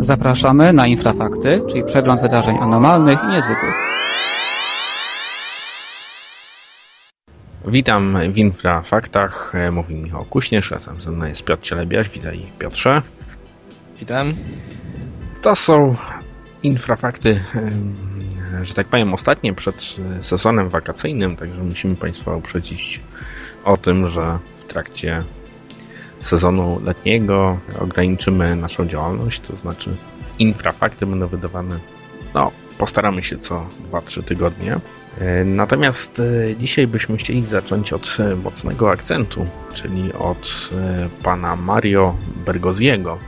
Zapraszamy na Infrafakty, czyli przegląd wydarzeń anormalnych i niezwykłych. Witam w Infrafaktach, mówi Michał Kuśnierz, razem ze mną jest Piotr Cielebiaś. Witaj Piotrze. Witam. To są Infrafakty, że tak powiem, ostatnie przed sezonem wakacyjnym, także musimy Państwa uprzedzić o tym, że w trakcie sezonu letniego ograniczymy naszą działalność, to znaczy infrafakty będą wydawane, no postaramy się co 2-3 tygodnie. Natomiast dzisiaj byśmy chcieli zacząć od mocnego akcentu, czyli od pana Mario Bergoziego,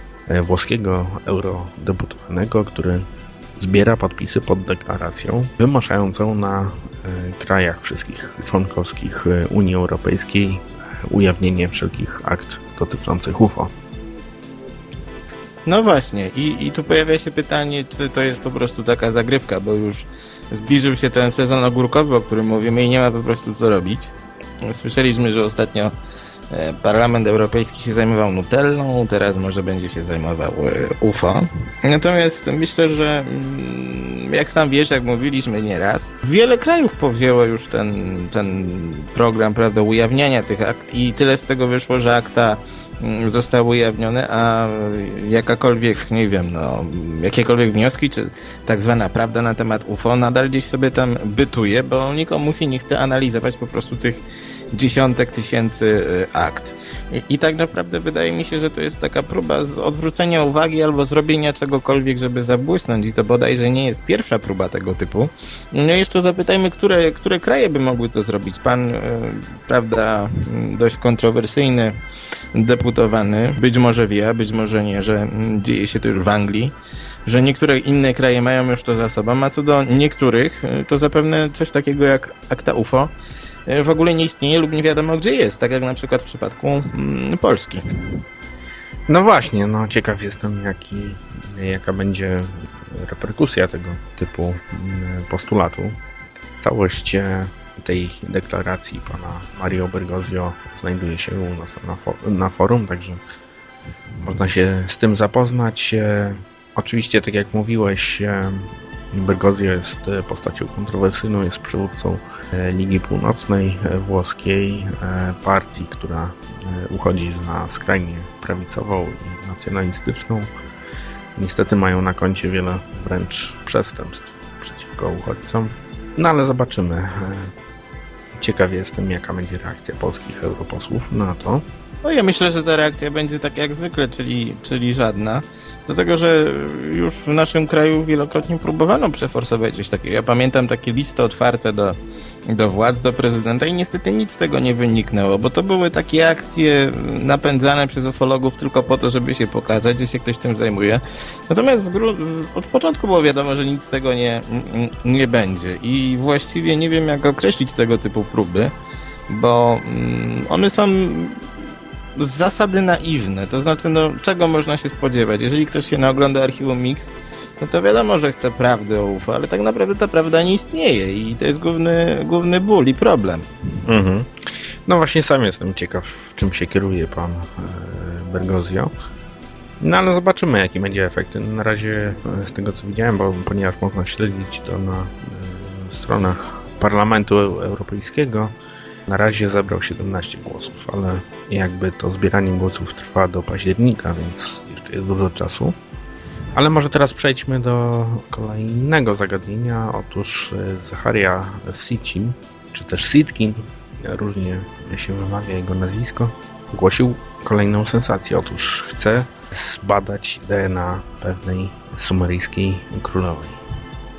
włoskiego eurodeputowanego, który zbiera podpisy pod deklaracją wymuszającą na krajach wszystkich członkowskich Unii Europejskiej ujawnienie wszelkich akt dotyczących UFO. No właśnie, i, i tu pojawia się pytanie, czy to jest po prostu taka zagrywka, bo już zbliżył się ten sezon ogórkowy, o którym mówimy i nie ma po prostu co robić. Słyszeliśmy, że ostatnio e, Parlament Europejski się zajmował Nutellą, teraz może będzie się zajmował e, UFO. Natomiast myślę, że mm, jak sam wiesz, jak mówiliśmy nieraz, wiele krajów powzięło już ten, ten program, prawda, ujawniania tych akt i tyle z tego wyszło, że akta mm, zostały ujawnione, a jakakolwiek, nie wiem, no, jakiekolwiek wnioski, czy tak zwana prawda na temat UFO nadal gdzieś sobie tam bytuje, bo nikomu się nie chce analizować po prostu tych dziesiątek tysięcy y, akt. I, tak naprawdę wydaje mi się, że to jest taka próba z odwrócenia uwagi albo zrobienia czegokolwiek, żeby zabłysnąć i to bodajże nie jest pierwsza próba tego typu. No jeszcze zapytajmy, które, które kraje by mogły to zrobić. Pan, e, prawda, dość kontrowersyjny deputowany, być może wie, być może nie, że dzieje się to już w Anglii, że niektóre inne kraje mają już to za sobą, a co do niektórych, to zapewne coś takiego jak akta UFO w ogóle nie istnieje lub nie wiadomo gdzie jest, tak jak na przykład w przypadku mm, Polski. No właśnie, no ciekaw jestem jaki, jaka będzie reperkusja tego typu mm, postulatu. Całość e, tej deklaracji pana Mario Bergozio znajduje się u nas na, na forum, także można się z tym zapoznać. E, oczywiście, tak jak mówiłeś, e, Bergozio jest postacią kontrowersyjną, jest przywódcą E, Ligi Północnej e, włoskiej, e, partii, która uchodzi na skrajnie prawicową i nacjonalistyczną. Niestety mają na koncie wiele wręcz przestępstw przeciwko uchodźcom. No ale zobaczymy. Ciekaw jestem, jaka będzie reakcja polskich europosłów na to. No ja myślę, że ta reakcja będzie tak jak zwykle, czyli, czyli żadna. Dlatego, że już w naszym kraju wielokrotnie próbowano przeforsować coś takiego. Ja pamiętam takie listy otwarte do do władz, do prezydenta i niestety nic z tego nie wyniknęło, bo to były takie akcje napędzane przez ufologów tylko po to, żeby się pokazać, że się ktoś tym zajmuje. Natomiast od początku było wiadomo, że nic z tego nie, nie będzie i właściwie nie wiem jak określić tego typu próby, bo mm, one są z zasady naiwne, to znaczy no czego można się spodziewać? Jeżeli ktoś się naogląda archiwum Mix, no to wiadomo, że chce prawdy o UFO, ale tak naprawdę ta prawda nie istnieje i to jest główny, główny ból i problem. Mhm. No właśnie sam jestem ciekaw, czym się kieruje pan e, Bergozio. No ale zobaczymy, jaki będzie efekt. Na razie e, z tego co widziałem, bo ponieważ można śledzić to na e, stronach Parlamentu Europejskiego, na razie zebrał 17 głosów, ale jakby to zbieranie głosów trwa do października, więc jeszcze jest dużo czasu. Ale może teraz przejdźmy do kolejnego zagadnienia. Otóż e, Zacharia Sitchin, czy też Sitkin, różnie się wymawia jego nazwisko, ogłosił kolejną sensację. Otóż chce zbadać DNA pewnej sumeryjskiej królowej.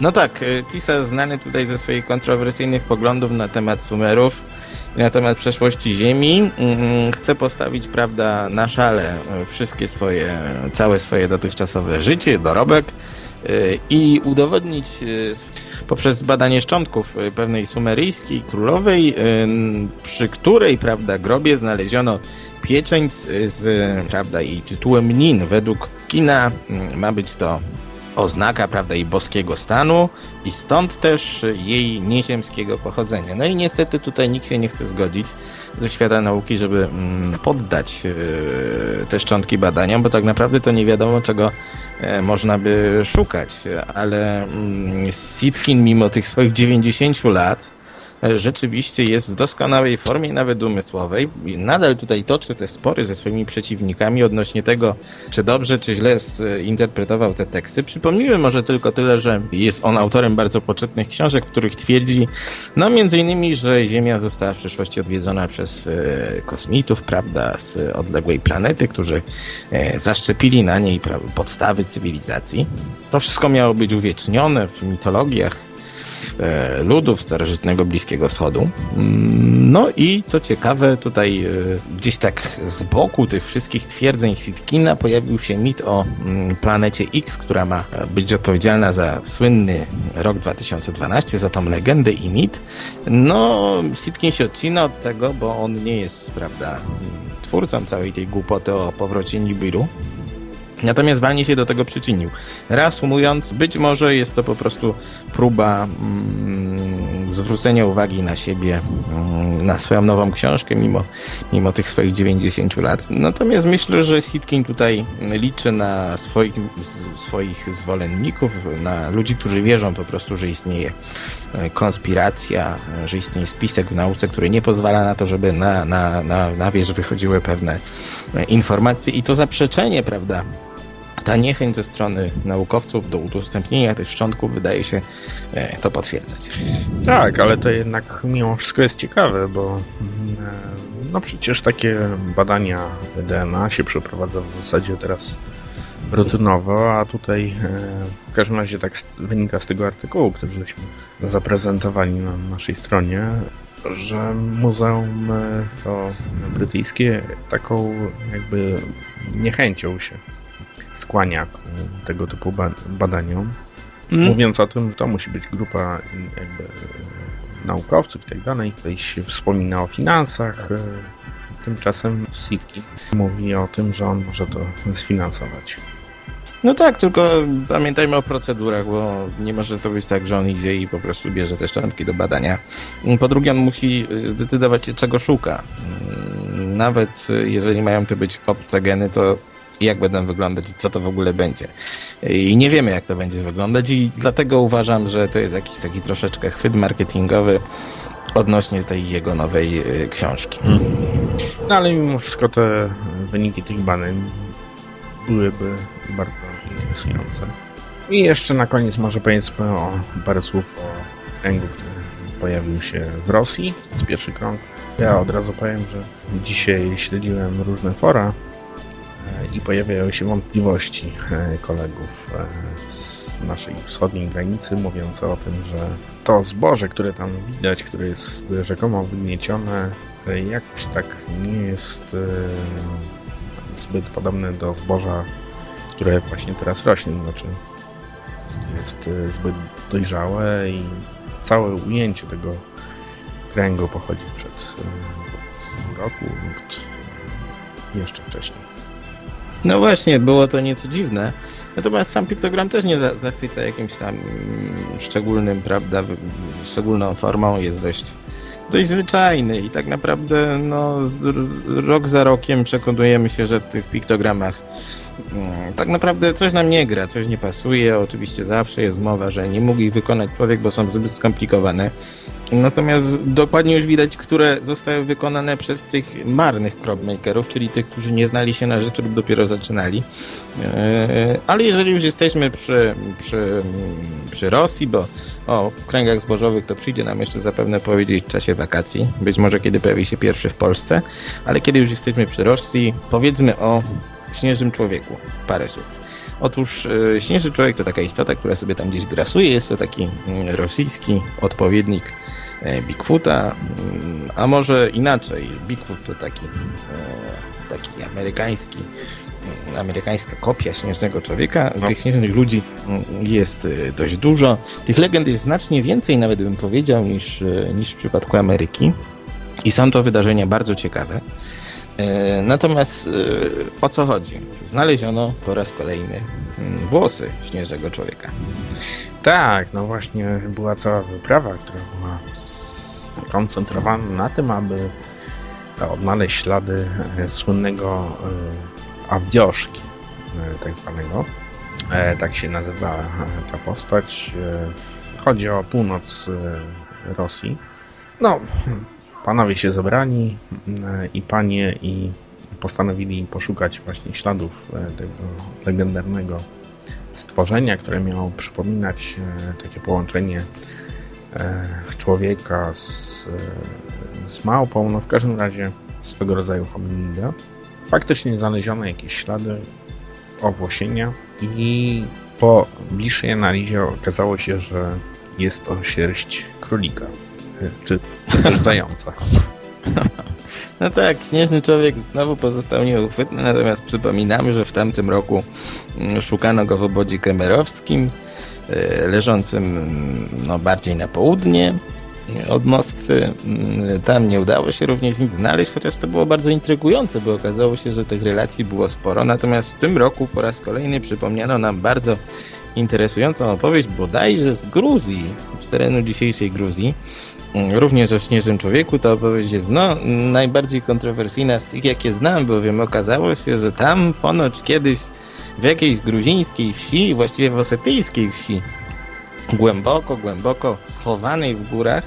No tak, e, pisarz znany tutaj ze swoich kontrowersyjnych poglądów na temat Sumerów na temat przeszłości Ziemi. Mm, chce postawić, prawda, na szale wszystkie swoje, całe swoje dotychczasowe życie, dorobek y, i udowodnić y, poprzez badanie szczątków pewnej sumeryjskiej królowej, przy której, prawda, grobie znaleziono pieczęć z, prawda, jej tytułem Nin. Według kina ma być to oznaka, prawda, i boskiego stanu i stąd też jej nieziemskiego pochodzenia. No i niestety tutaj nikt się nie chce zgodzić ze świata nauki, żeby mm, poddać yy, te szczątki badaniom, bo tak naprawdę to nie wiadomo czego e, można by szukać, ale mm, Sitkin mimo tych swoich 90 lat rzeczywiście jest w doskonałej formie, nawet umysłowej. Nadal tutaj toczy te spory ze swoimi przeciwnikami odnośnie tego, czy dobrze, czy źle zinterpretował te teksty. Przypomnijmy może tylko tyle, że jest on autorem bardzo poczytnych książek, w których twierdzi, no między innymi, że Ziemia została w przeszłości odwiedzona przez e, kosmitów, prawda, z odległej planety, którzy e, zaszczepili na niej podstawy cywilizacji. To wszystko miało być uwiecznione w mitologiach E, ludów starożytnego Bliskiego Wschodu. Mm, no i co ciekawe, tutaj e, gdzieś tak z boku tych wszystkich twierdzeń Sitkina pojawił się mit o mm, planecie X, która ma być odpowiedzialna za słynny rok 2012, za tą legendę i mit. No, Sitkin się odcina od tego, bo on nie jest, prawda, twórcą całej tej głupoty o powrocie Nibiru. Natomiast walnie się do tego przyczynił. Reasumując, być może jest to po prostu próba mm, zwrócenia uwagi na siebie, mm, na swoją nową książkę, mimo, mimo tych swoich 90 lat. Natomiast myślę, że Sitkin tutaj liczy na swoich, swoich zwolenników, na ludzi, którzy wierzą po prostu, że istnieje e, konspiracja, że istnieje spisek w nauce, który nie pozwala na to, żeby na, na, na, na wierzch wychodziły pewne e, informacje i to zaprzeczenie, prawda, ta niechęć ze strony naukowców do udostępnienia tych szczątków wydaje się e, to potwierdzać. Tak, ale to jednak mimo wszystko jest ciekawe, bo e, no przecież takie badania DNA się przeprowadza w zasadzie teraz rutynowo, a tutaj e, w każdym razie tak wynika z tego artykułu, który żeśmy zaprezentowali na naszej stronie, że muzeum to brytyjskie taką jakby niechęcią się skłania ku tego typu badaniom. Mm. Mówiąc o tym, że to musi być grupa jakby naukowców i tak dalej. Tutaj się wspomina o finansach. E, tymczasem Sitki mówi o tym, że on może to sfinansować. No tak, tylko pamiętajmy o procedurach, bo nie może to być tak, że on idzie i po prostu bierze te szczątki do badania. Po drugie, on musi e, zdecydować się, czego szuka. Mm, nawet e, jeżeli mają to być obce geny, to jak będą wyglądać i co to w ogóle będzie. I nie wiemy, jak to będzie wyglądać i dlatego uważam, że to jest jakiś taki troszeczkę chwyt marketingowy odnośnie tej jego nowej y, książki. Hmm. No ale mimo wszystko te wyniki tych badań byłyby bardzo interesujące. I jeszcze na koniec może powiedzmy o parę słów o kręgu, który pojawił się w Rosji z pierwszy krąg. Ja od razu powiem, że dzisiaj śledziłem różne fora i pojawiają się wątpliwości e, kolegów e, z naszej wschodniej granicy, mówiące o tym, że to zboże, które tam widać, które jest rzekomo wygniecione, e, jakoś tak nie jest zbyt podobne do zboża, które właśnie teraz rośnie. Znaczy, jest zbyt dojrzałe i całe ujęcie tego kręgu pochodzi przed roku lub jeszcze wcześniej. No właśnie, było to nieco dziwne. Natomiast sam piktogram też nie zachwyca jakimś tam szczególnym, prawda, szczególną formą, jest dość, dość zwyczajny i tak naprawdę no, rok za rokiem przekonujemy się, że w tych piktogramach mm, tak naprawdę coś nam nie gra, coś nie pasuje. Oczywiście zawsze jest mowa, że nie mógł ich wykonać człowiek, bo są zbyt skomplikowane. Natomiast dokładnie już widać, które zostały wykonane przez tych marnych cropmakerów, czyli tych, którzy nie znali się na rzeczy lub dopiero zaczynali. E, ale jeżeli już jesteśmy przy, przy, przy Rosji, bo o kręgach zbożowych to przyjdzie nam jeszcze zapewne powiedzieć w czasie wakacji, być może kiedy pojawi się pierwszy w Polsce, ale kiedy już jesteśmy przy Rosji, powiedzmy o śnieżnym człowieku. Parę słów. Otóż e, śnieżny człowiek to taka istota, która sobie tam gdzieś grasuje. Jest to taki mm, rosyjski odpowiednik Bigfoota, mm, a może inaczej. Bigfoot to taki, e, taki amerykański, mm, amerykańska kopia śnieżnego człowieka. No. Tych śnieżnych ludzi mm, jest e, dość dużo. Tych legend jest znacznie więcej, nawet bym powiedział, niż, niż w przypadku Ameryki. I są to wydarzenia bardzo ciekawe. Natomiast o co chodzi? Znaleziono po raz kolejny włosy śnieżnego człowieka. Tak, no właśnie była cała wyprawa, która była skoncentrowana na tym, aby odnaleźć ślady e, słynnego e, Awdzioszki, e, tak zwanego. Tak się nazywa ta postać. Chodzi o północ Rosji. No, panowie się zebrani e, i panie i postanowili poszukać właśnie śladów tego legendarnego stworzenia, które miało przypominać e, takie połączenie e, człowieka z, e, z małpą, no w każdym razie swego rodzaju hominida. Faktycznie znaleziono jakieś ślady owłosienia i po bliższej analizie okazało się, że jest to sierść królika, czy, czy też zająca. No tak, Śnieżny Człowiek znowu pozostał nieuchwytny, natomiast przypominamy, że w tamtym roku mm, szukano go w obodzie kemerowskim, e, leżącym mm, no, bardziej na południe e, od Moskwy. Mm, Tam nie udało się również nic znaleźć, chociaż to było bardzo intrygujące, bo okazało się, że tych relacji było sporo. Natomiast w tym roku po raz kolejny przypomniano nam bardzo interesującą opowieść bodajże z Gruzji, z terenu dzisiejszej Gruzji. Mm, Również o Śnieżnym Człowieku ta opowieść jest no, najbardziej kontrowersyjna z tych, jakie znam, bowiem okazało się, że tam ponoć kiedyś w jakiejś gruzińskiej wsi, właściwie w osetyjskiej wsi, głęboko, głęboko schowanej w górach,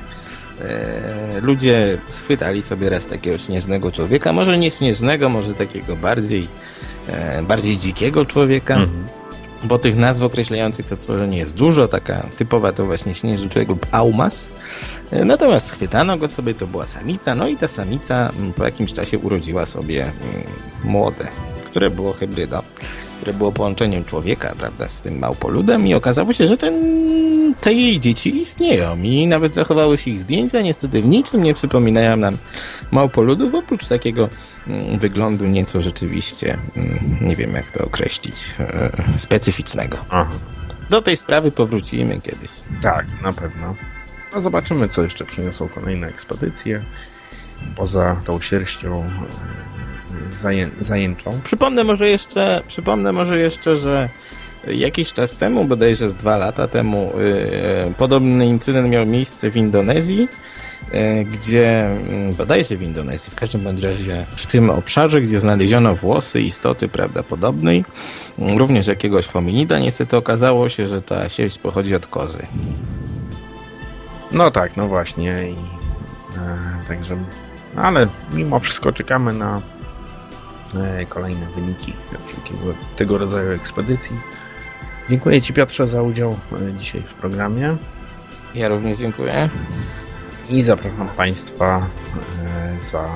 e, ludzie schwytali sobie raz takiego śnieżnego człowieka, może nie śnieżnego, może takiego bardziej, e, bardziej dzikiego człowieka Mhm. Bo tych nazw określających to stworzenie jest dużo, taka typowa to właśnie śnieżny człowiek lub aumas. E, Natomiast schwytano go sobie, to była samica, no i ta samica mm, po jakimś czasie urodziła sobie mm, młode, które było hybrydą, które było połączeniem człowieka, prawda, z tym małpoludem i okazało się, że ten, te jej dzieci istnieją i nawet zachowały się ich zdjęcia, niestety w niczym nie przypominają nam małpoludów, oprócz takiego mm, wyglądu nieco rzeczywiście, mm, nie wiem jak to określić, e, specyficznego. Aha. Do tej sprawy powrócimy kiedyś. Tak, na pewno. No zobaczymy, co jeszcze przyniosą kolejne ekspedycje. Poza tą sierścią e, zaję, zajęczą. Przypomnę może jeszcze, przypomnę może jeszcze, że jakiś czas temu, bodajże z dwa lata temu, yy, podobny incydent miał miejsce w Indonezji, yy, gdzie, yy, bodajże w Indonezji, w każdym razie w tym obszarze, gdzie znaleziono włosy istoty prawdopodobnej, również jakiegoś hominida, niestety okazało się, że ta sierść pochodzi od kozy. No tak, no właśnie. I, e, także, no ale mimo wszystko czekamy na kolejne wyniki wszelkiego tego rodzaju ekspedycji. Dziękuję Ci Piotrze za udział e, dzisiaj w programie Ja również dziękuję. i zapraszam Państwa e, za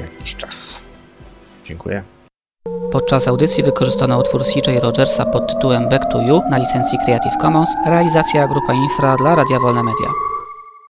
jakiś czas. Dziękuję. Podczas audycji wykorzystano utwór CJ Rogersa pod tytułem Back to You na licencji Creative Commons, realizacja Grupa Infra dla Radia Wolne Media.